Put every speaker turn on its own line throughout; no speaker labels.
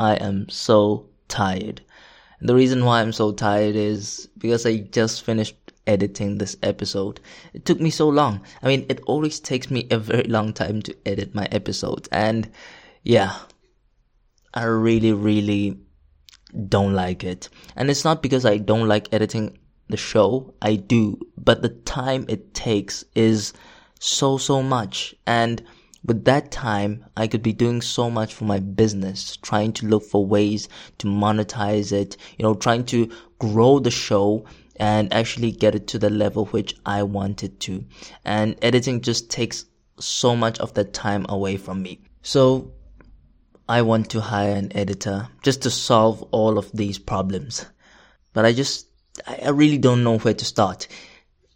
I am so tired. And the reason why I'm so tired is because I just finished editing this episode. It took me so long. I mean, it always takes me a very long time to edit my episodes. And yeah, I really, really don't like it. And it's not because I don't like editing the show. I do. But the time it takes is so, so much. And with that time, I could be doing so much for my business, trying to look for ways to monetize it, you know, trying to grow the show and actually get it to the level which I wanted to. And editing just takes so much of that time away from me. So I want to hire an editor just to solve all of these problems. But I just, I really don't know where to start.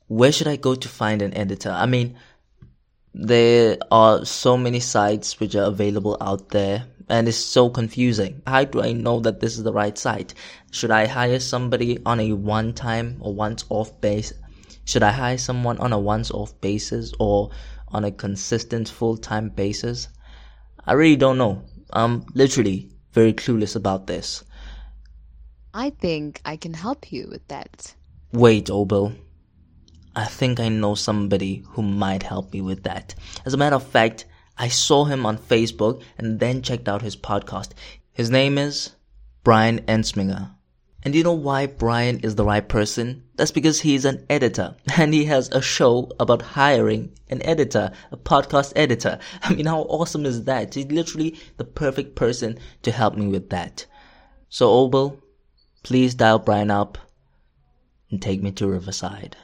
Where should I go to find an editor? I mean, there are so many sites which are available out there and it's so confusing. How do I know that this is the right site? Should I hire somebody on a one time or once off base? Should I hire someone on a once off basis or on a consistent full time basis? I really don't know. I'm literally very clueless about this.
I think I can help you with that.
Wait, Obel. I think I know somebody who might help me with that. As a matter of fact, I saw him on Facebook and then checked out his podcast. His name is Bryan Entzminger. And you know why Bryan is the right person? That's because he's an editor and he has a show about hiring an editor, a podcast editor. I mean, how awesome is that? He's literally the perfect person to help me with that. So, Obel, please dial Bryan up and take me to Riverside.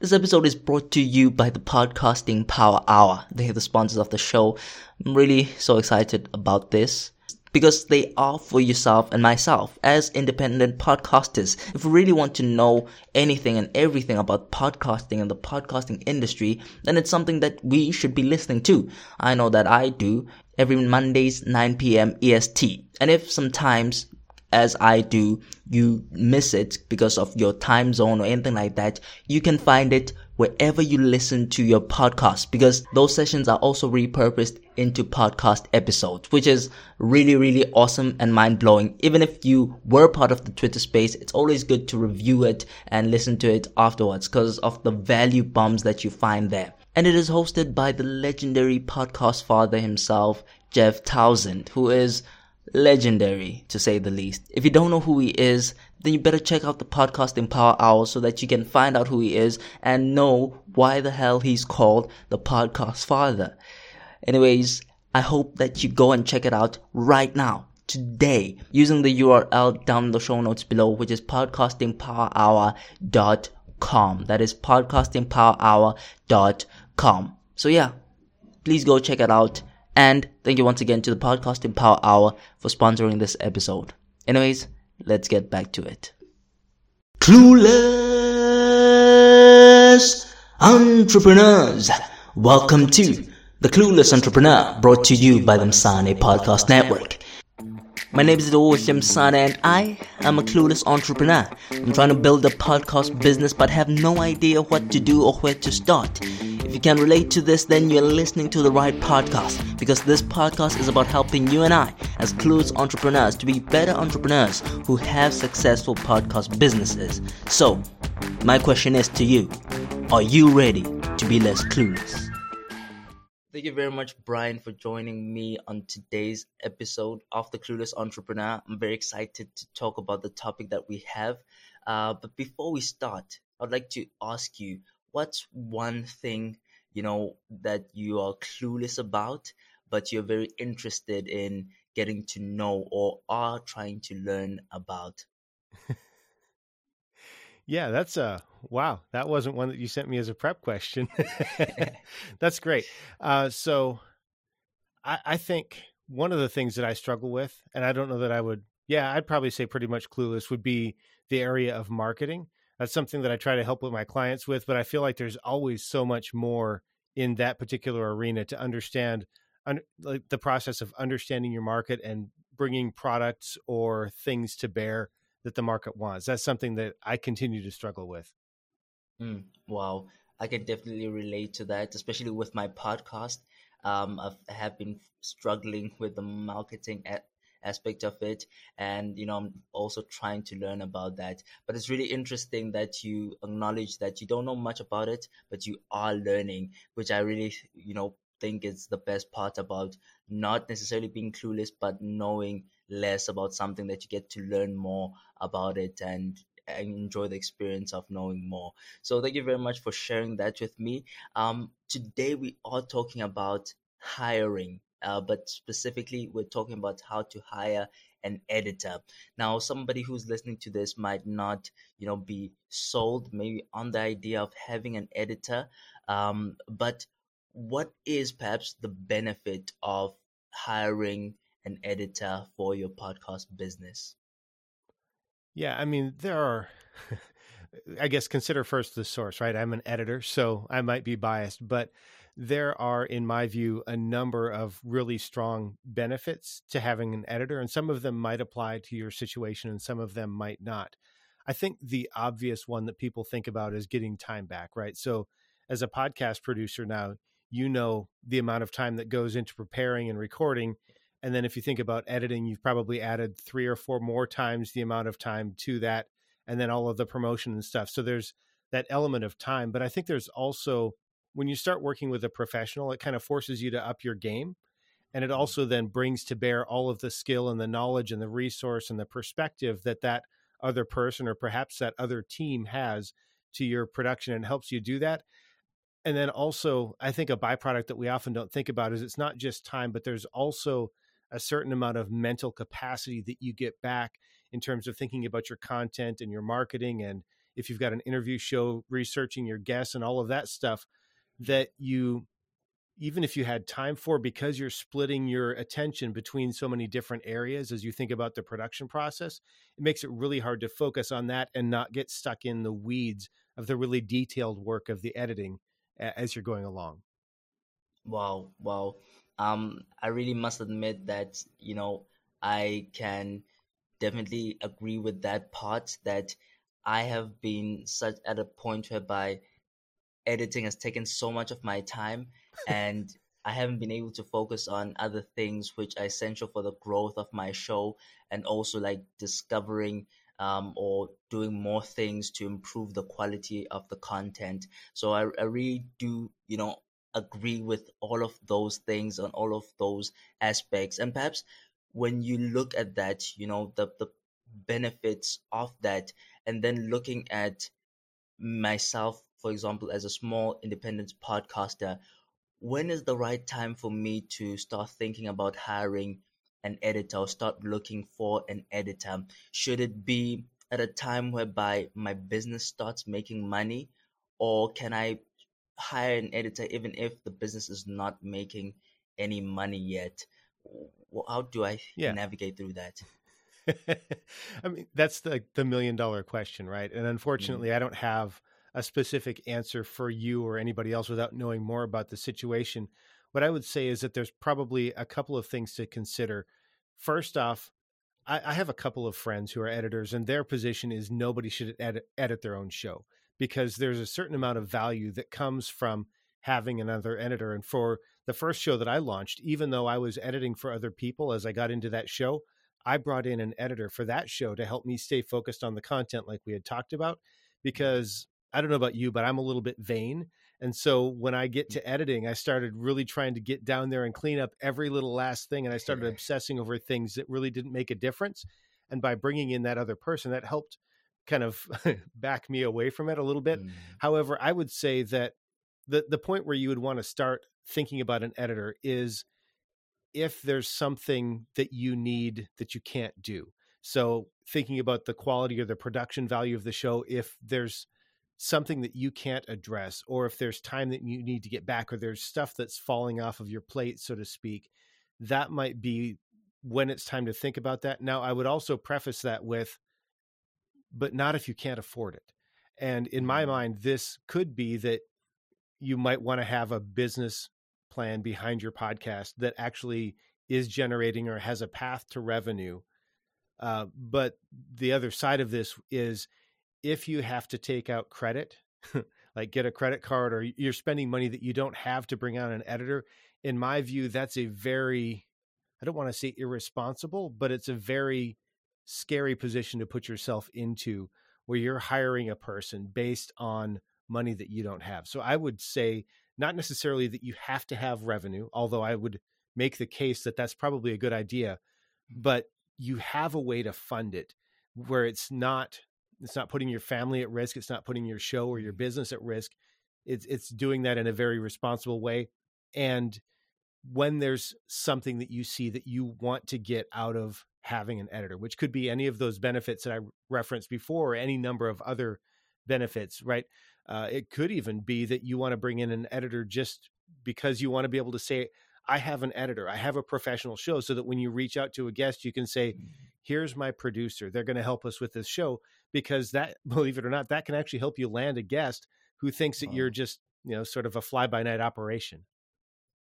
This episode is brought to you by the Podcasting Power Hour. They are the sponsors of the show. I'm really so excited about this because they are for yourself and myself as independent podcasters. If you really want to know anything and everything about podcasting and the podcasting industry, then it's something that we should be listening to. I know that I do every Mondays 9 p.m. EST. And if sometimes as I do, you miss it because of your time zone or anything like that, you can find it wherever you listen to your podcast because those sessions are also repurposed into podcast episodes, which is really, really awesome and mind blowing. Even if you were part of the Twitter space, it's always good to review it and listen to it afterwards because of the value bombs that you find there. And it is hosted by the legendary podcast father himself, Jeff Townsend, who is legendary to say the least. If you don't know who he is, then you better check out the Podcasting Power Hour so that you can find out who he is and know why the hell he's called the podcast father. Anyways, I hope that you go and check it out right now. Today, using the URL down in the show notes below, which is podcastingpowerhour.com. That is podcastingpowerhour.com. So yeah, please go check it out and thank you once again to the Podcasting Power Hour for sponsoring this episode. Anyways, let's get back to it. Clueless Entrepreneurs. Welcome to The Clueless Entrepreneur, brought to you by the Msane Podcast Network. My name is Oshim Sana and I am a clueless entrepreneur. I'm trying to build a podcast business but have no idea what to do or where to start. If you can relate to this, then you're listening to the right podcast because this podcast is about helping you and I, as clueless entrepreneurs, to be better entrepreneurs who have successful podcast businesses. So, my question is to you Are you ready to be less clueless? Thank you very much, Bryan, for joining me on today's episode of The Clueless Entrepreneur. I'm very excited to talk about the topic that we have. Uh, but before we start, I'd like to ask you what's one thing you know that you are clueless about but you're very interested in getting to know or are trying to learn about
yeah that's a wow that wasn't one that you sent me as a prep question. That's great. Uh, so I, I think one of the things that i struggle with and i don't know that i would yeah i'd probably say pretty much clueless would be the area of marketing. That's something that I try to help with my clients with, but I feel like there's always so much more in that particular arena to understand un- like the process of understanding your market and bringing products or things to bear that the market wants. That's something that I continue to struggle with.
Mm, wow. I can definitely relate to that, especially with my podcast. Um, I've, I have been struggling with the marketing aspect of it. And, you know, I'm also trying to learn about that. But it's really interesting that you acknowledge that you don't know much about it, but you are learning, which I really, you know, think is the best part about not necessarily being clueless, but knowing less about something that you get to learn more about it and enjoy the experience of knowing more. So thank you very much for sharing that with me. Um, today we are talking about hiring, uh, but specifically we're talking about how to hire an editor. Now, somebody who's listening to this might not, you know, be sold maybe on the idea of having an editor, um, but what is perhaps the benefit of hiring an editor for your podcast business?
Yeah, I mean, there are, I guess, consider first the source, right? I'm an editor, so I might be biased, but there are, in my view, a number of really strong benefits to having an editor, and some of them might apply to your situation and some of them might not. I think the obvious one that people think about is getting time back, right? So, as a podcast producer now, you know the amount of time that goes into preparing and recording and then if you think about editing, you've probably added three or four more times the amount of time to that, and then all of the promotion and stuff. So there's that element of time. But I think there's also, when you start working with a professional, it kind of forces you to up your game. And it mm-hmm. also then brings to bear all of the skill and the knowledge and the resource and the perspective that that other person or perhaps that other team has to your production and helps you do that and then also i think a byproduct that we often don't think about is it's not just time but there's also a certain amount of mental capacity that you get back in terms of thinking about your content and your marketing and if you've got an interview show researching your guests and all of that stuff that you even if you had time for because you're splitting your attention between so many different areas as you think about the production process it makes it really hard to focus on that and not get stuck in the weeds of the really detailed work of the editing as you're going along.
Wow wow um, I really must admit that, you know, I can definitely agree with that part that I have been such at a point whereby editing has taken so much of my time and I haven't been able to focus on other things which are essential for the growth of my show and also like discovering um, or doing more things to improve the quality of the content. So I, I really do, you know, agree with all of those things and all of those aspects. And perhaps when you look at that, you know, the, the benefits of that, and then looking at myself, for example, as a small independent podcaster, when is the right time for me to start thinking about hiring an editor or start looking for an editor? Should it be at a time whereby my business starts making money, or can I hire an editor even if the business is not making any money yet. How do i yeah. navigate through that?
I mean that's the the million dollar question right? And unfortunately mm-hmm. i don't have a specific answer for you or anybody else without knowing more about the situation. What i would say is that there's probably a couple of things to consider. First off I, I have a couple of friends who are editors and their position is nobody should edit, edit their own show because there's a certain amount of value that comes from having another editor. And for the first show that I launched, even though I was editing for other people as I got into that show, I brought in an editor for that show to help me stay focused on the content like we had talked about. Because I don't know about you, but I'm a little bit vain. And so when I get mm. to editing, I started really trying to get down there and clean up every little last thing. And I started obsessing over things that really didn't make a difference. And by bringing in that other person, that helped kind of back me away from it a little bit. Mm. However, I would say that the the point where you would want to start thinking about an editor is if there's something that you need that you can't do. So thinking about the quality or the production value of the show, if there's something that you can't address, or if there's time that you need to get back, or there's stuff that's falling off of your plate, so to speak, that might be when it's time to think about that. Now, I would also preface that with but not if you can't afford it. And in my mm-hmm. mind, this could be that you might want to have a business plan behind your podcast that actually is generating or has a path to revenue. Uh, but the other side of this is if you have to take out credit, like get a credit card or you're spending money that you don't have to bring on an editor, in my view, that's a very I don't want to say irresponsible, but it's a very scary position to put yourself into where you're hiring a person based on money that you don't have. So I would say not necessarily that you have to have revenue, although I would make the case that that's probably a good idea, mm-hmm. but you have a way to fund it where it's not it's not putting your family at risk, it's not putting your show or your mm-hmm. business at risk. It's it's doing that in a very responsible way and when there's something that you see that you want to get out of having an editor, which could be any of those benefits that I referenced before, or any number of other benefits, right? Uh, it could even be that you want to bring in an editor just because you want to be able to say, I have an editor, I have a professional show, so that when you reach out to a guest, you can say, mm-hmm. Here's my producer. They're going to help us with this show because that, believe it or not, that can actually help you land a guest who thinks that wow. you're just, you know, sort of a fly by night operation.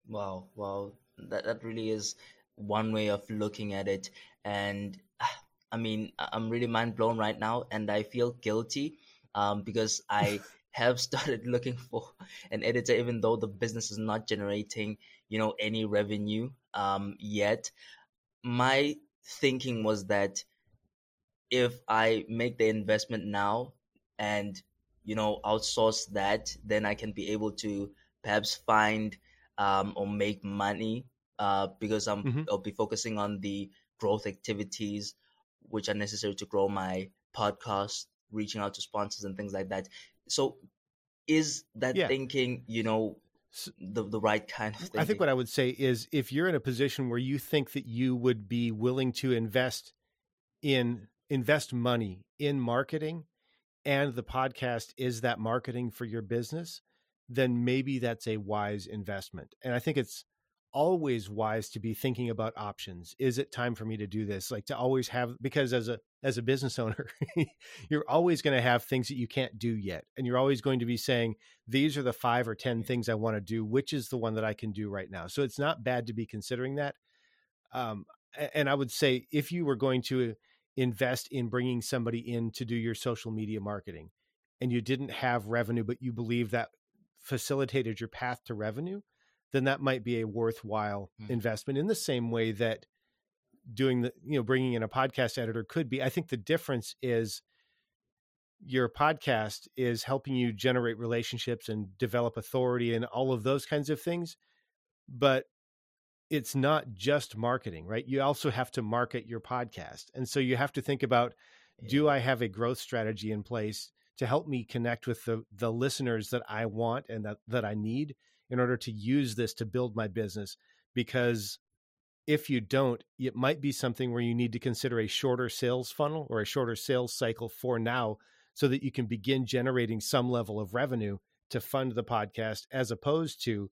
Wow, wow, that that really is one way of looking at it. And I mean, I'm really mind blown right now, and I feel guilty um, because I have started looking for an editor, even though the business is not generating, you know, any revenue um, yet. My thinking was that if I make the investment now and you know outsource that, then I can be able to perhaps find um, or make money uh, because I'm mm-hmm. I'll be focusing on the growth activities which are necessary to grow my podcast, reaching out to sponsors and things like that. So, is that yeah. thinking, you know, the the right kind of thing?
I think what I would say is if you're in a position where you think that you would be willing to invest in invest money in marketing and the podcast is that marketing for your business, then maybe that's a wise investment. And I think it's always wise to be thinking about options. Is it time for me to do this? Like to always have because as a as a business owner, you're always going to have things that you can't do yet. And you're always going to be saying, these are the 5 or 10 things I want to do, which is the one that I can do right now. So it's not bad to be considering that. Um, and I would say if you were going to invest in bringing somebody in to do your social media marketing and you didn't have revenue but you believe that facilitated your path to revenue, then that might be a worthwhile mm. investment in the same way that doing the, you know, bringing in a podcast editor could be. I think the difference is your podcast is helping you generate relationships and develop authority and all of those kinds of things. But it's not just marketing, right? You also have to market your podcast. And so you have to think about yeah. do I have a growth strategy in place? to help me connect with the the listeners that I want and that that I need in order to use this to build my business because if you don't it might be something where you need to consider a shorter sales funnel or a shorter sales cycle for now so that you can begin generating some level of revenue to fund the podcast as opposed to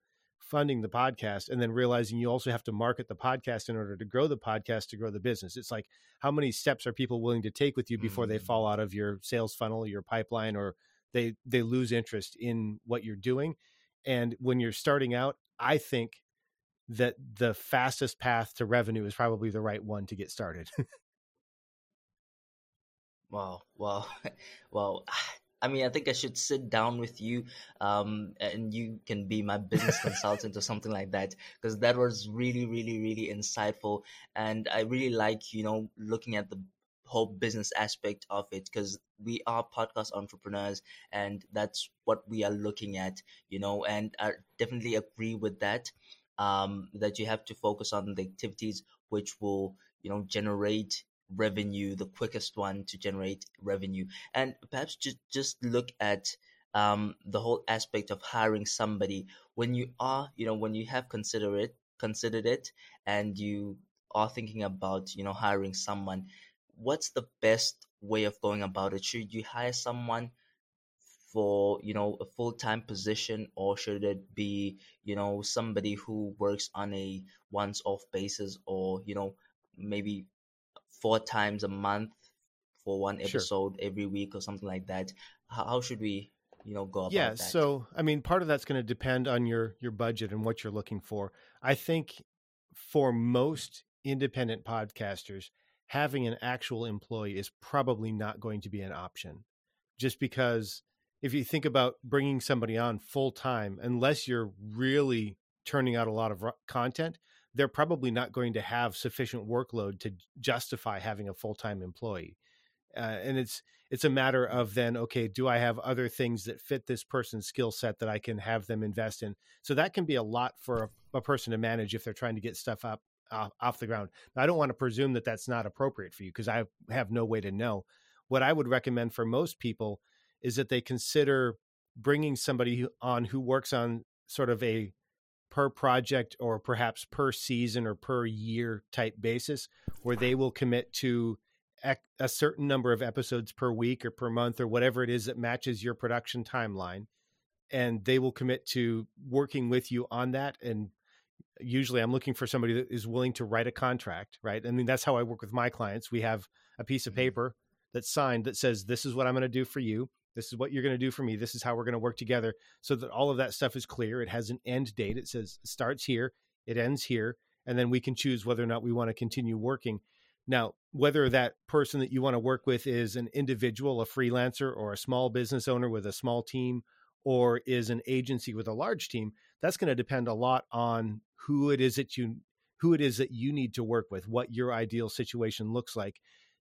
funding the podcast and then realizing you also have to market the podcast in order to grow the podcast to grow the business. It's like how many steps are people willing to take with you before mm-hmm. they fall out of your sales funnel, your pipeline or they they lose interest in what you're doing. And when you're starting out, I think that the fastest path to revenue is probably the right one to get started.
wow, well, well, I mean, I think I should sit down with you, um, and you can be my business consultant or something like that, because that was really, really, really insightful, and I really like, you know, looking at the whole business aspect of it because we are podcast entrepreneurs and that's what we are looking at you know and i definitely agree with that um, that you have to focus on the activities which will you know generate revenue, the quickest one to generate revenue, and perhaps just just look at um, the whole aspect of hiring somebody when you are, you know, when you have considered it, considered it, and you are thinking about, you know, hiring someone. What's the best way of going about it? Should you hire someone for you know a full-time position or should it be you know somebody who works on a once-off basis or you know maybe four times a month for one episode sure. every week or something like that. How, how should we, you know, go about
yeah,
that?
so I mean, part of that's going to depend on your your budget and what you're looking for. I think for most independent podcasters, having an actual employee is probably not going to be an option, just because if you think about bringing somebody on full time, unless you're really turning out a lot of content, they're probably not going to have sufficient workload to justify having a full-time employee. Uh, and it's it's a matter of then okay do i have other things that fit this person's skill set that i can have them invest in? So that can be a lot for a, a person to manage if they're trying to get stuff up uh, off the ground. I don't want to presume that that's not appropriate for you because i have no way to know. What i would recommend for most people is that they consider bringing somebody on who works on sort of a per project or perhaps per season or per year type basis where they will commit to a certain number of episodes per week or per month or whatever it is that matches your production timeline and they will commit to working with you on that and usually i'm looking for somebody that is willing to write a contract right? I mean that's how i work with my clients. We have a piece of mm-hmm. paper that's signed that says this is what i'm going to do for you. This is what you're going to do for me. This is how we're going to work together so that all of that stuff is clear. It has an end date. It says it starts here. It ends here. And then we can choose whether or not we want to continue working. Now whether that person that you want to work with is an individual a freelancer or a small business owner with a small team or is an agency with a large team that's going to depend a lot on who it is that you who it is that you need to work with what your ideal situation looks like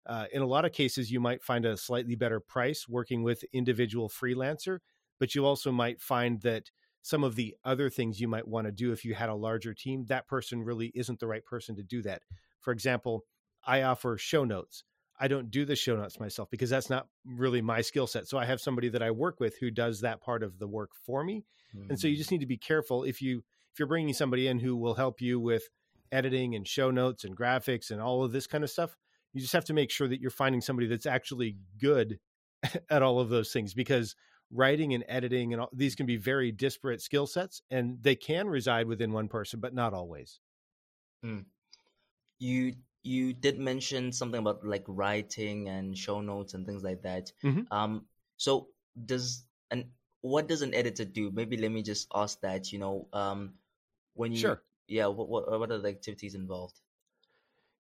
uh, in a lot of cases, you might find a slightly better price working with individual freelancer, but you also might find that some of the other things you might want to do if you had a larger team, that person really isn't the right person to do that. For example, I offer show notes. I don't do the show notes myself because that's not really my skill set. So I have somebody that I work with who does that part of the work for me. Mm-hmm. And so you mm. just need to be careful if you if you're bringing somebody in who will help you with editing and show notes and graphics and all of this kind of stuff you just have to make sure that you're finding somebody that's actually good at all of those things because writing and editing and all, these can be very disparate skill sets and they can reside within one person but not always
mm. you you did mention something about like writing and show notes and things like that mm-hmm. um so does and what does an editor do maybe let me just ask that you know um when you
sure
yeah what what, uh, what are the activities involved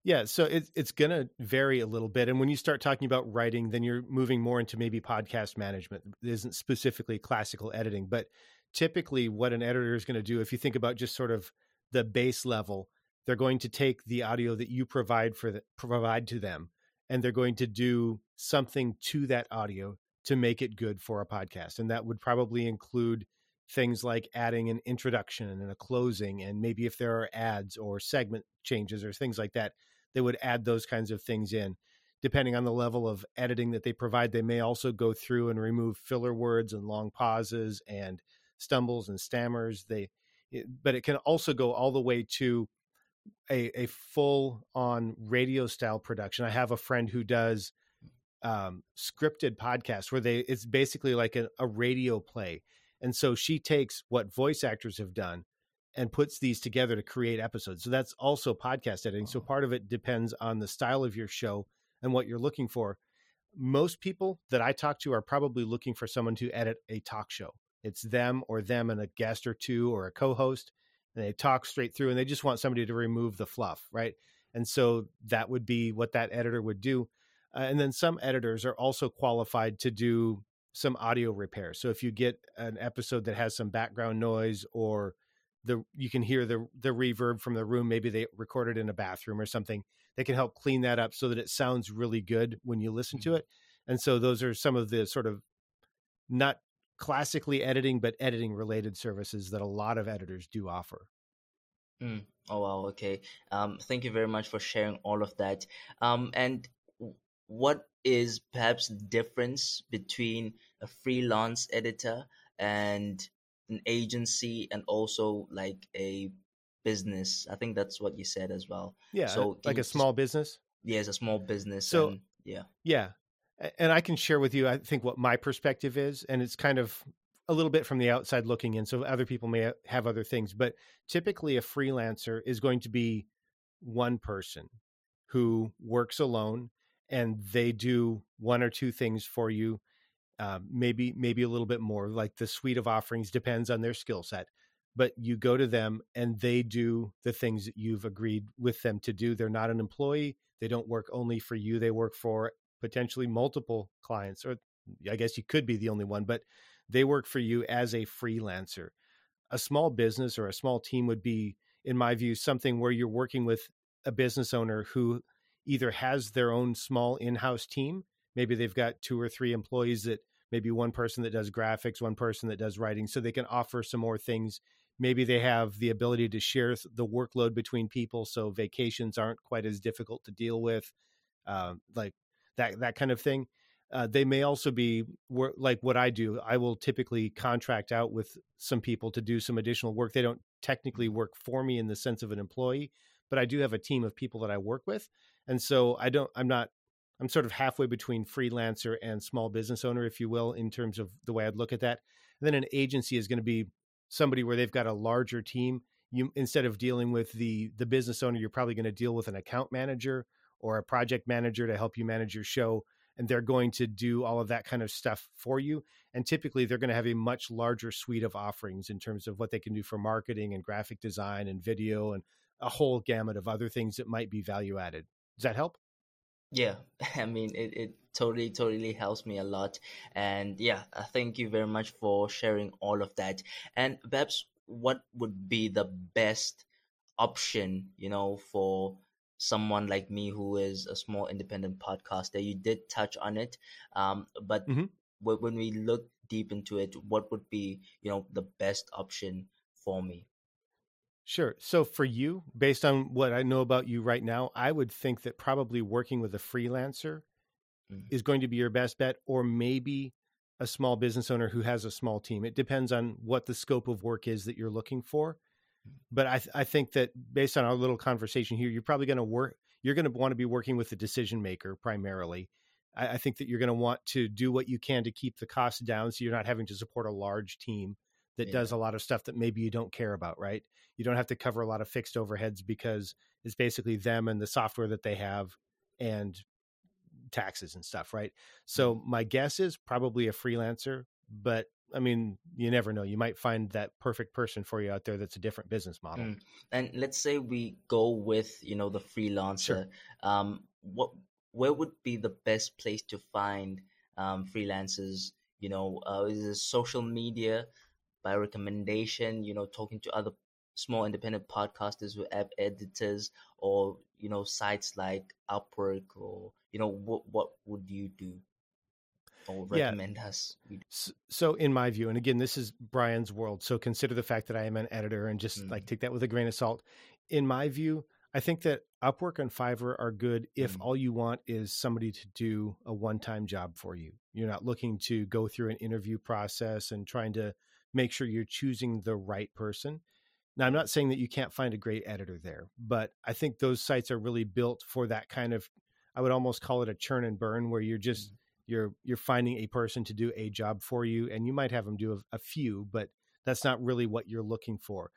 yeah, so it, it's going to vary a little bit. And when you start talking about writing, then you're moving more into maybe podcast management. It isn't specifically classical editing, but typically what an editor is going to do, if you think about just sort of the base level, they're going to take the audio that you provide for the, provide to them, and they're going to do something to that audio to make it good for a podcast. And that would probably include things like adding an introduction and a closing, and maybe if there are ads or segment changes or things like that they would add those kinds of things in. Depending on the level of editing that they provide, they may also go through and remove filler words and long pauses and stumbles and stammers. They, it, but it can also go all the way to a, a full on radio style production. I have a friend who does um, scripted podcasts where they it's basically like a, a radio play, and so she takes what voice actors have done and puts these together to create episodes. So that's also podcast editing. So part of it depends on the style of your show and what you're looking for. Most people that I talk to are probably looking for someone to edit a talk show. It's them or them and a guest or two or a co-host and they talk straight through and they just want somebody to remove the fluff, right? And so that would be what that editor would do. Uh, and then some editors are also qualified to do some audio repair. So if you get an episode that has some background noise or the you can hear the the reverb from the room maybe they recorded in a bathroom or something they can help clean that up so that it sounds really good when you listen to mm-hmm. it and so those are some of the sort of not classically editing but editing related services that a lot of editors do offer
mm. oh wow okay um, thank you very much for sharing all of that um, and what is perhaps the difference between a freelance editor and an agency and also like a business. I think that's what you said as well.
Yeah. So like a small business.
Yeah, it's a small business.
So
and, yeah.
Yeah. And I can share with you, I think what my perspective is, and it's kind of a little bit from the outside looking in. So other people may have other things, but typically a freelancer is going to be one person who works alone and they do one or two things for you um, maybe maybe a little bit more like the suite of offerings depends on their skill set but you go to them and they do the things that you've agreed with them to do they're not an employee they don't work only for you they work for potentially multiple clients or i guess you could be the only one but they work for you as a freelancer. A small business or a small team would be in my view, something where you're working with a business owner who either has their own small in-house team, maybe they've got two or three employees that maybe one person that does graphics, one person that does writing, so they can offer some more things. Maybe they have the ability to share the workload between people, so vacations aren't quite as difficult to deal with, uh, like that that kind of thing. Uh, they may also be like what I do. I will typically contract out with some people to do some additional work. They don't technically work for me in the sense of an employee, but I do have a team of people that I work with, and so I don't. I'm not. I'm sort of halfway between freelancer and small business owner, if you will, in terms of the way I'd look at that. And then an agency is going to be somebody where they've got a larger team. You instead of dealing with the the business owner, you're probably going to deal with an account manager or a project manager to help you manage your show and they're going to do all of that kind of stuff for you and typically they're going to have a much larger suite of offerings in terms of what they can do for marketing and graphic design and video and a whole gamut of other things that might be value added does that help
yeah i mean it, it totally totally helps me a lot and yeah thank you very much for sharing all of that and perhaps what would be the best option you know for someone like me who is a small independent podcaster. You did touch on it, um, but mm-hmm. when we look deep into it, what would be you know the best option for me?
Sure. So for you, based on what I know about you right now, I would think that probably working with a freelancer mm-hmm. is going to be your best bet, or maybe a small business owner who has a small team. It depends on what the scope of work is that you're looking for but I, th- I think that based on our little conversation here, you're probably going to work. You're going to want to be working with the decision maker primarily. I, I think that you're going to want to do what you can to keep the costs down, so you're not having to support a large team that yeah. does a lot of stuff that maybe you don't care about. Right? You don't have to cover a lot of fixed overheads because it's basically them and the software that they have and taxes and stuff. Right? So mm-hmm. my guess is probably a freelancer, but I mean, you never know. You might find that perfect person for you out there that's a different business model. Mm.
And let's say we go with, you know, the freelancer. Sure. Um, what where would be the best place to find um, freelancers? You know, uh, is it social media by recommendation? You know, talking to other small independent podcasters with app editors, or you know, sites like Upwork, or you know, what what would you do? or recommend yeah. us.
So, in my view, and again, this is Bryan's world, so consider the fact that I am an editor and just mm. like take that with a grain of salt. In my view, I think that Upwork and Fiverr are good if mm. all you want is somebody to do a one time job for you. You're not looking to go through an interview process and trying to make sure you're choosing the right person. Now, I'm not saying that you can't find a great editor there, but I think those sites are really built for that kind of, I would almost call it a churn and burn, where you're just mm you're you're finding a person to do a job for you and you might have them do a, a, few but that's not really what you're looking for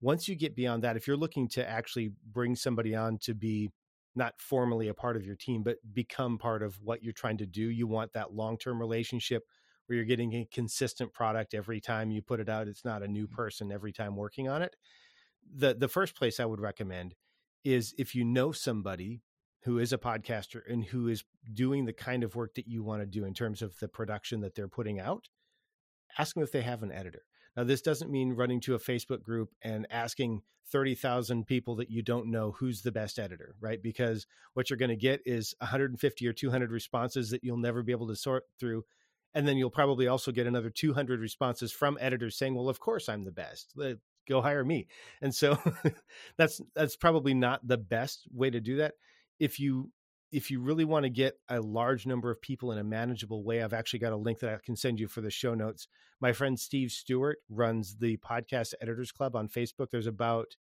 once you get beyond that if you're looking to actually bring somebody on to be not formally a part of your team but become part of what you're trying to do you want that long-term relationship where you're getting a consistent product every time you put it out it's not a new mm-hmm. person every time working on it the the first place i would recommend is if you know somebody who is a podcaster and who is doing the kind of work that you want to do in terms of the production that they're putting out, ask them if they have an editor. Now, this doesn't mean running to a Facebook group and asking 30,000 people that you don't know who's the best editor, right? Because what you're going to get is 150 or 200 responses that you'll never be able to sort through. And then you'll probably also get another 200 responses from editors saying, well, of course I'm the best. Go hire me. And so that's that's probably not the best way to do that if you if you really want to get a large number of people in a manageable way, I've actually got a link that I can send you for the show notes. My friend Steve Stewart runs the Podcast Editors Club on Facebook. There's about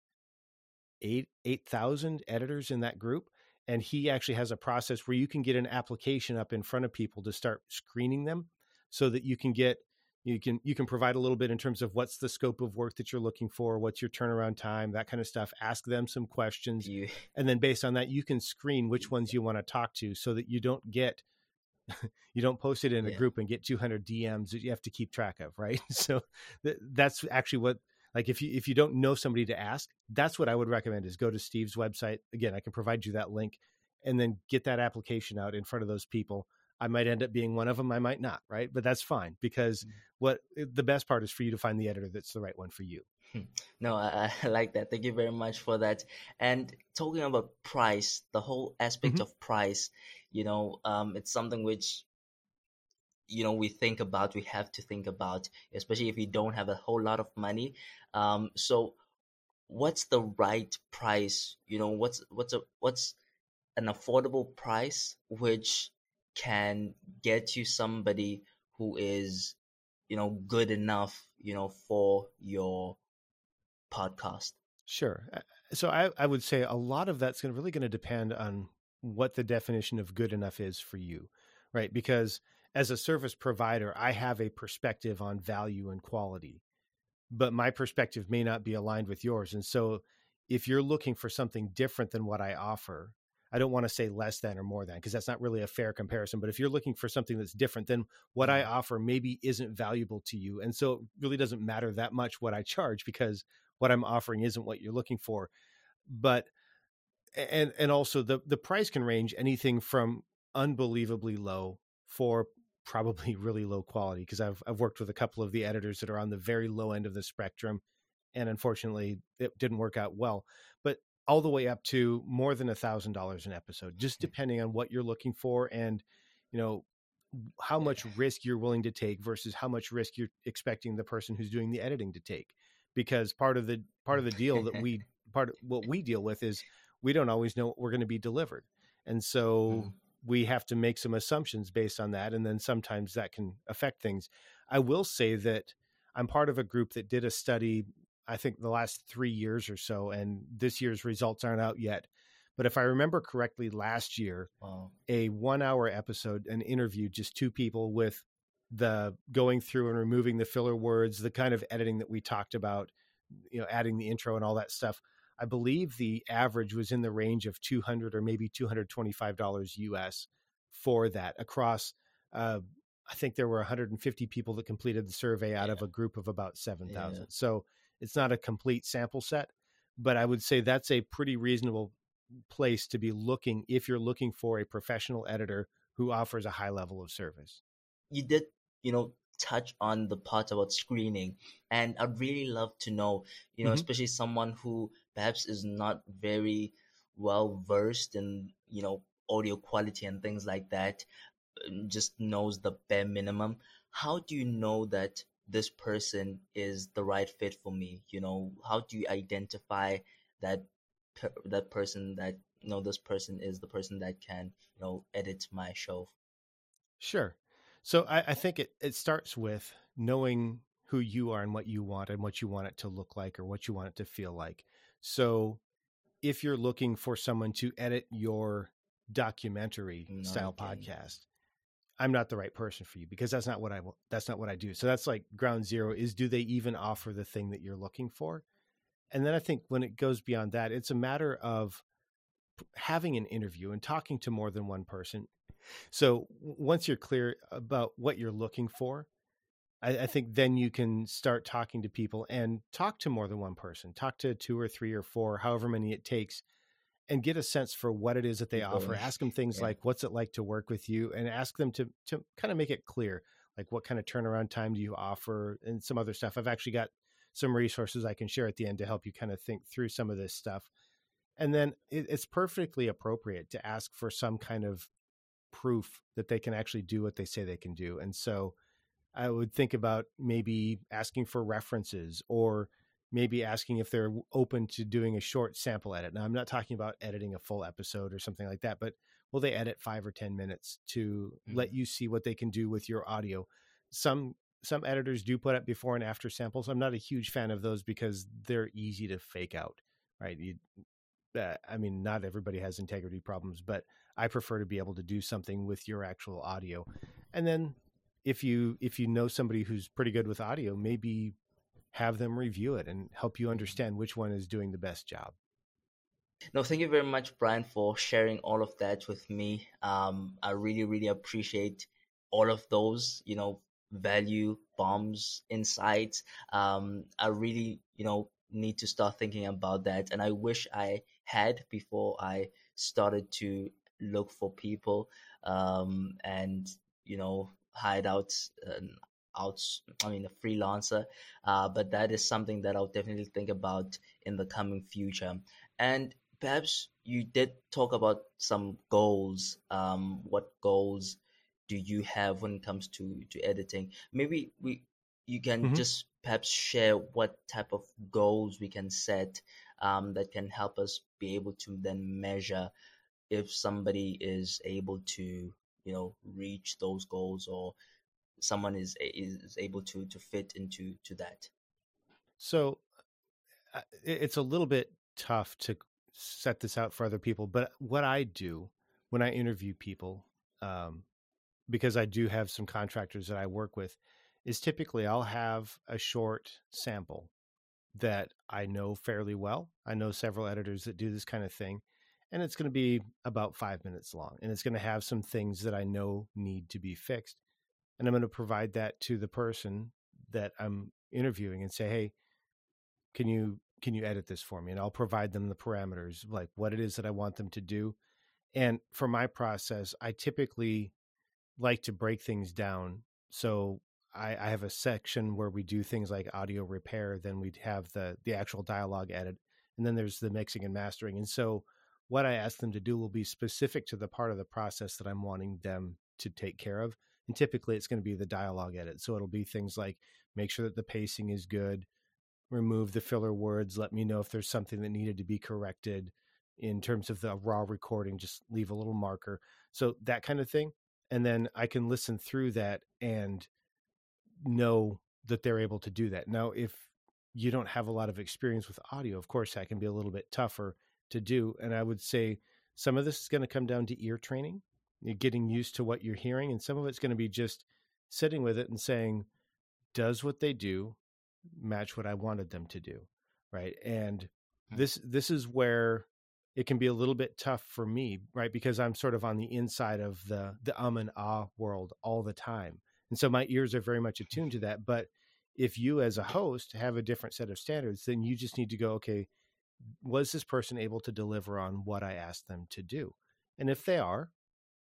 eight eight thousand editors in that group, and he actually has a process where you can get an application up in front of people to start screening them, so that you can get you can you can provide a little bit in terms of what's the scope of work that you're looking for what's your turnaround time that kind of stuff ask them some questions you... and then based on that you can screen which ones you want to talk to so that you don't get you don't post it in a yeah. group and get 200 dms that you have to keep track of right? So th- that's actually what like if you if you don't know somebody to ask that's what i would recommend is go to steve's website. Again i can provide you that link and then get that application out in front of those people I might end up being one of them. I might not, right? But that's fine because
Mm.
what eh, the best part is for you to find the editor that's the right one for you.
No, I, I like that. Thank you very much for that. And talking about price, the whole aspect
Mhm.
of price, you know, um, it's something which, you know, we think about, we have to think about, especially if we don't have a whole lot of money. Um, so what's the right price? You know, what's, what's a, what's an affordable price which can get you somebody who is, you know, good enough, you know, for your podcast.
Sure. So I, I would say a lot of that's really going to depend on what the definition of good enough is for you, right? Because as a service provider, I have a perspective on value and quality, but my perspective may not be aligned with yours. And so if you're looking for something different than what I offer, I don't want to say less than or more than because that's not really a fair comparison. But if you're looking for something that's different, then what I offer maybe isn't valuable to you. And so it really doesn't matter that much what I charge because what I'm offering isn't what you're looking for. But and and also the the price can range anything from unbelievably low for probably really low quality because I've I've worked with a couple of the editors that are on the very low end of the spectrum and unfortunately it didn't work out well. But all the way up to more than a thousand dollars an episode, just depending on what you're looking for and you know how much risk you're willing to take versus how much risk you're expecting the person who's doing the editing to take because part of the part of the deal that we part of what we deal with is we don't always know what we're going to be delivered and so
Mm.
we have to make some assumptions based on that and then sometimes that can affect things. I will say that i'm part of a group that did a study i think the last three years or so and this year's results aren't out yet but if i remember correctly last year
Wow.
a one hour episode an interview just two people with the going through and removing the filler words the kind of editing that we talked about you know adding the intro and all that stuff i believe the average was in the range of 200 or maybe 225 dollars us for that across uh, i think there were 150 people that completed the survey out of a group of about 7000
Yeah.
so it's not a complete sample set but i would say that's a pretty reasonable place to be looking if you're looking for a professional editor who offers a high level of service.
You did, you know, touch on the part about screening, and I'd really love to know, you know,
Mhm.
especially someone who perhaps is not very well versed in, you know, audio quality and things like that, just knows the bare minimum. How do you know that this person is the right fit for me? You know, how do you identify that per- that person that you know this person is the person that can you know edit my show
Sure. So I, I think it, it starts with knowing who you are and what you want and what you want it to look like or what you want it to feel like. So if you're looking for someone to edit your documentary
No,
style
okay.
podcast, I'm not the right person for you because that's not what I that's not what I do. So that's like ground zero is do they even offer the thing that you're looking for? And then I think when it goes beyond that, it's a matter of having an interview and talking to more than one person. So once you're clear about what you're looking for, I, I think then you can start talking to people and talk to more than one person. Talk to two or three or four, however many it takes, and get a sense for what it is that they
People,
offer. Ask them things
yeah.
like, "What's it like to work with you?" and ask them to to kind of make it clear, like what kind of turnaround time do you offer, and some other stuff. I've actually got some resources I can share at the end to help you kind of think through some of this stuff. And then it, it's perfectly appropriate to ask for some kind of proof that they can actually do what they say they can do. And so I would think about maybe asking for references or maybe asking if they're open to doing a short sample edit. Now, I'm not talking about editing a full episode or something like that, but will they edit five or 10 minutes to let you see what they can do with your audio? Some some editors do put up before and after samples. I'm not a huge fan of those because they're easy to fake out, right? You, uh, I mean, not everybody has integrity problems, but I prefer to be able to do something with your actual audio. And then if you if you know somebody who's pretty good with audio, maybe have them review it and help you understand which one is doing the best job.
No, thank you very much, Bryan, for sharing all of that with me. Um, I really, really appreciate all of those, you know, value bombs, insights. Um, I really, you know, need to start thinking about that. And I wish I had before I started to look for people um, and you know hide out out i mean a freelancer uh, but that is something that i'll definitely think about in the coming future and perhaps you did talk about some goals um, what goals do you have when it comes to to editing maybe we you can mm-hmm. just perhaps share what type of goals we can set um, that can help us be able to then measure if somebody is able to you know reach those goals or someone is is able to to fit into to that.
So uh, it's a little bit tough to set this out for other people but what i do when i interview people um, because i do have some contractors that i work with is typically i'll have a short sample that i know fairly well. I know several editors that do this kind of thing and it's going to be about five minutes long and it's going to have some things that i know need to be fixed and i'm going to provide that to the person that i'm interviewing and say hey can you can you edit this for me? And i'll provide them the parameters like what it is that i want them to do. And for my process i typically like to break things down. So I, I have a section where we do things like audio repair then we'd have the the actual dialogue edit and then there's the mixing and mastering. And so what I ask them to do will be specific to the part of the process that I'm wanting them to take care of. And typically it's going to be the dialogue edit. So it'll be things like make sure that the pacing is good, remove the filler words, let me know if there's something that needed to be corrected in terms of the raw recording, just leave a little marker. So that kind of thing. And then I can listen through that and know that they're able to do that. Now, if you don't have a lot of experience with audio, of course, that can be a little bit tougher to do. And I would say some of this is going to come down to ear training, getting used to what you're hearing, and some of it's going to be just sitting with it and saying, does what they do match what I wanted them to do? Right. And mm-hmm. this this is where it can be a little bit tough for me, right? Because I'm sort of on the inside of the the um and ah world all the time. And so my ears are very much attuned to that. But if you as a host have a different set of standards, then you just need to go, okay, was this person able to deliver on what I asked them to do? And if they are,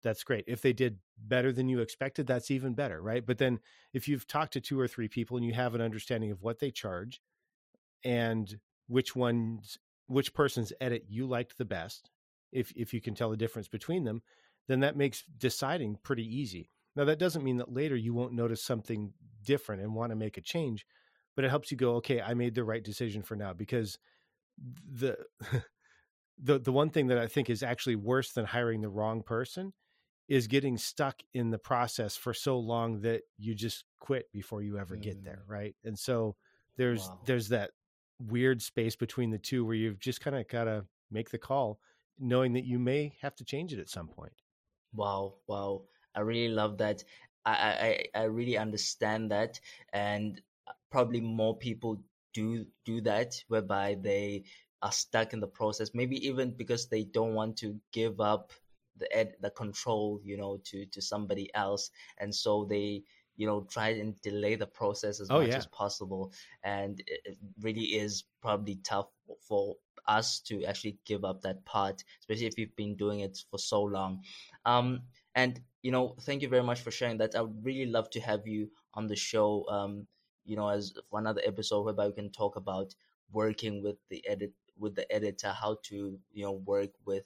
that's great. If they did better than you expected, that's even better, right? But then if you've talked to two or three people and you have an understanding of what they charge and which one's which person's edit you liked the best, if if you can tell the difference between them, then that makes deciding pretty easy. Now that doesn't mean that later you won't notice something different and want to make a change, but it helps you go, okay, I made the right decision for now because the the the one thing that I think is actually worse than hiring the wrong person is getting stuck in the process for so long that you just quit before you ever mm. get there, mm. right? And so there's wow. there's that weird space between the two where you've just kind of got to make the call knowing that you may have to change it at some point.
Wow, wow. I really love that. I I I really understand that and uh, probably more people do do that whereby they are stuck in the process maybe even because they don't want to give up the the control you know to to somebody else. And so they you know try and delay the process as oh, much yeah. as possible. And it, it really is probably tough for us to actually give up that part especially if you've been doing it for so long. Um and you know thank you very much for sharing that. I would really love to have you on the show um you know, as for another episode whereby we can talk about working with the edit with the editor, how to you know work with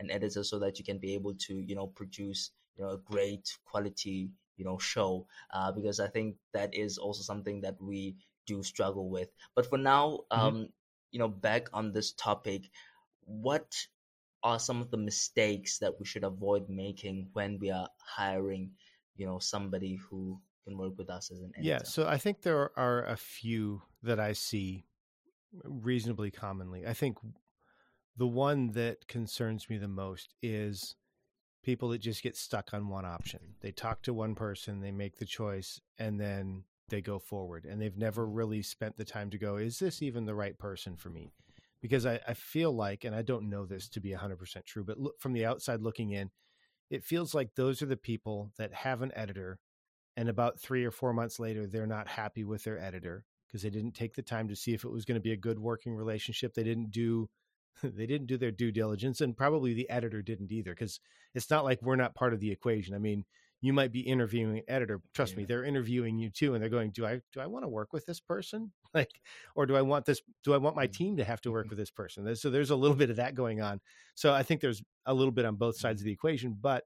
an editor so that you can be able to you know produce you know a great quality you know show uh, because I think that is also something that we do struggle with. But for now, mm-hmm. um, you know, back on this topic, what are some of the mistakes that we should avoid making when we are hiring, you know, somebody who can work with us as an editor?
Yeah, so I think there are a few that I see reasonably commonly. I think the one that concerns me the most is people that just get stuck on one option. They talk to one person, they make the choice, and then they go forward. And they've never really spent the time to go, is this even the right person for me? Because I, I feel like, and I don't know this to be 100% true, but look, from the outside looking in, it feels like those are the people that have an editor and about three or four months later they're not happy with their editor because they didn't take the time to see if it was going to be a good working relationship they didn't do they didn't do their due diligence, and probably the editor didn't either, because it's not like we're not part of the equation. I mean, you might be interviewing an editor. Trust yeah. me, they're interviewing you too, and they're going, "Do I do I want to work with this person? Like, or do I want this? Do I want my mm-hmm. team to have to work mm-hmm. with this person?" So there's a little bit of that going on. So I think there's a little bit on both sides of the equation, but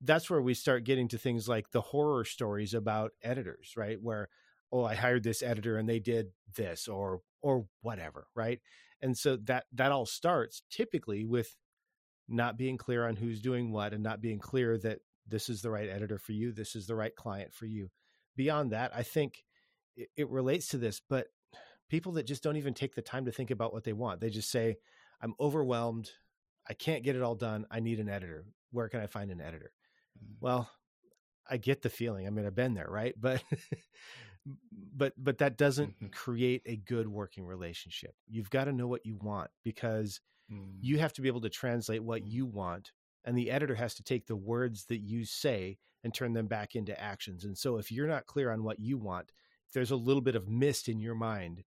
that's where we start getting to things like the horror stories about editors, right? Where oh, I hired this editor and they did this or or whatever, right? And so that that all starts typically with not being clear on who's doing what and not being clear that this is the right editor for you, this is the right client for you. Beyond that, I think it, it relates to this, but people that just don't even take the time to think about what they want, they just say, I'm overwhelmed. I can't get it all done. I need an editor. Where can I find an editor? Mm-hmm. Well, I get the feeling. I mean, I've been there, right? But but but that doesn't mm-hmm. create a good working relationship. You've got to know what you want because mm. you have to be able to translate what mm. you want and the editor has to take the words that you say and turn them back into actions. And so if you're not clear on what you want, if there's a little bit of mist in your mind,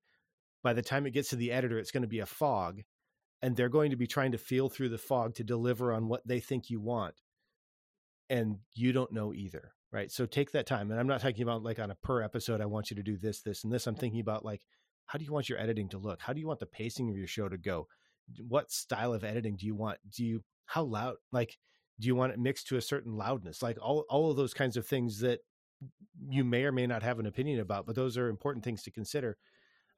by the time it gets to the editor, it's going to be a fog and they're going to be trying to feel through the fog to deliver on what they think you want. And you don't know either right? So take that time. And I'm not talking about like on a per episode, I want you to do this, this, and this. I'm thinking about like, how do you want your editing to look? How do you want the pacing of your show to go? What style of editing do you want? Do you, how loud, like, do you want it mixed to a certain loudness? Like all, all of those kinds of things that you may or may not have an opinion about, but those are important things to consider.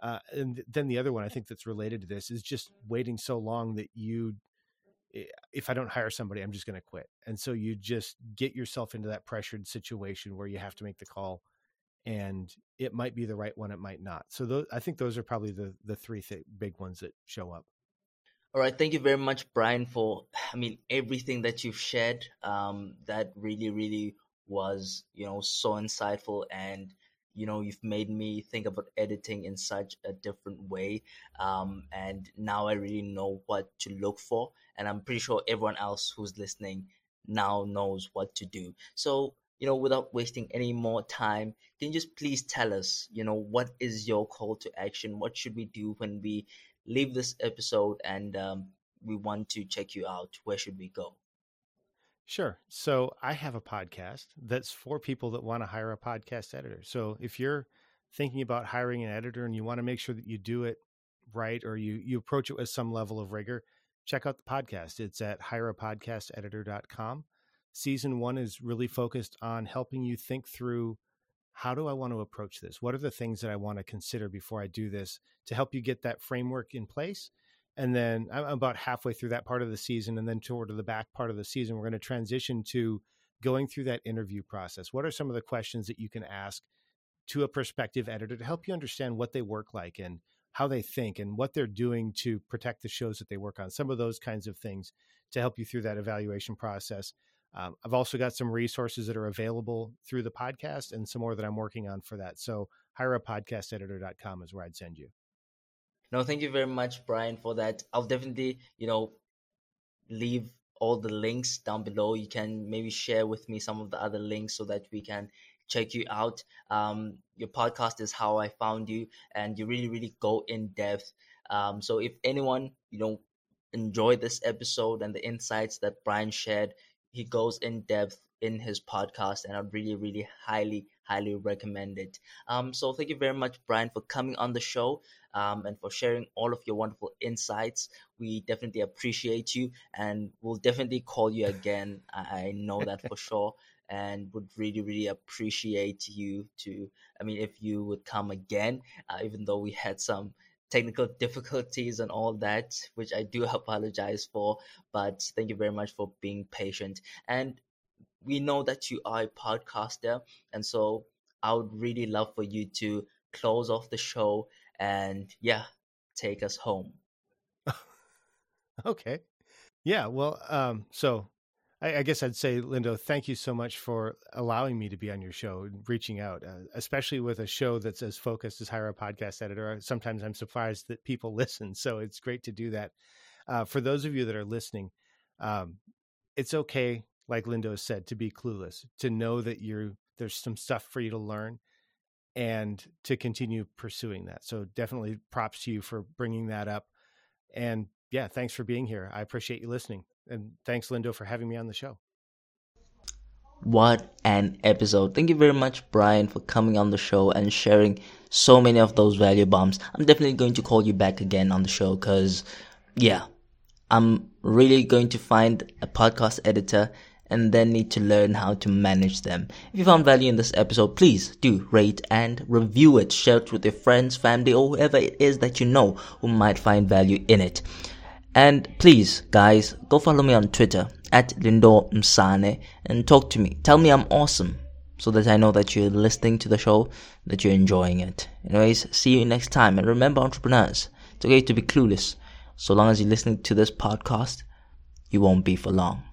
Uh, and then the other one I think that's related to this is just waiting so long that you if I don't hire somebody, I'm just going to quit. And so you just get yourself into that pressured situation where you have to make the call and it might be the right one, it might not. So those, I think those are probably the, the three th- big ones that show up.
All right. Thank you very much, Bryan, for, I mean, everything that you've shared. Um, that really, really was, you know, so insightful and you know you've made me think about editing in such a different way um, and now i really know what to look for and i'm pretty sure everyone else who's listening now knows what to do so you know without wasting any more time can you just please tell us you know what is your call to action what should we do when we leave this episode and um, we want to check you out where should we go
Sure. So I have a podcast that's for people that want to hire a podcast editor. So if you're thinking about hiring an editor and you want to make sure that you do it right or you you approach it with some level of rigor, check out the podcast. It's at hireapodcasteditor.com. Season 1 is really focused on helping you think through how do I want to approach this? What are the things that I want to consider before I do this to help you get that framework in place and then I'm about halfway through that part of the season, and then toward the back part of the season, we're going to transition to going through that interview process. What are some of the questions that you can ask to a prospective editor to help you understand what they work like and how they think and what they're doing to protect the shows that they work on? Some of those kinds of things to help you through that evaluation process. Um, I've also got some resources that are available through the podcast and some more that I'm working on for that. So hireapodcasteditor.com is where I'd send you.
No, thank you very much, Bryan, for that. I'll definitely, you know, leave all the links down below. You can maybe share with me some of the other links so that we can check you out. Um, your podcast is how I found you, and you really, really go in depth. Um, so if anyone, you know, enjoyed this episode and the insights that Bryan shared, he goes in depth in his podcast, and I'd really, really highly, highly recommend it. Um, so thank you very much, Bryan, for coming on the show um, and for sharing all of your wonderful insights. We definitely appreciate you and we'll definitely call you again. I know that for sure. And would really, really appreciate you to, I mean, if you would come again, uh, even though we had some technical difficulties and all that, which I do apologize for. But thank you very much for being patient. And we know that you are a podcaster. And so I would really love for you to close off the show and yeah, take us home.
okay. Yeah. Well, um, so I, I, guess I'd say, Lindo, thank you so much for allowing me to be on your show and reaching out, uh, especially with a show that's as focused as Hire a Podcast Editor. Sometimes I'm surprised that people listen. So it's great to do that. Uh, for those of you that are listening, um, it's okay, like Lindo said, to be clueless, to know that you're there's some stuff for you to learn and to continue pursuing that. So definitely props to you for bringing that up. And yeah, thanks for being here. I appreciate you listening. And thanks, Lindo, for having me on the show.
What an episode. Thank you very much, Bryan, for coming on the show and sharing so many of those value bombs. I'm definitely going to call you back again on the show because, yeah, I'm really going to find a podcast editor and then need to learn how to manage them. If you found value in this episode, please do rate and review it. Share it with your friends, family, or whoever it is that you know who might find value in it. And please, guys, go follow me on Twitter at Lindo Msane and talk to me. Tell me I'm awesome so that I know that you're listening to the show, that you're enjoying it. Anyways, see you next time. And remember, entrepreneurs, it's okay to be clueless. So long as you're listening to this podcast, you won't be for long.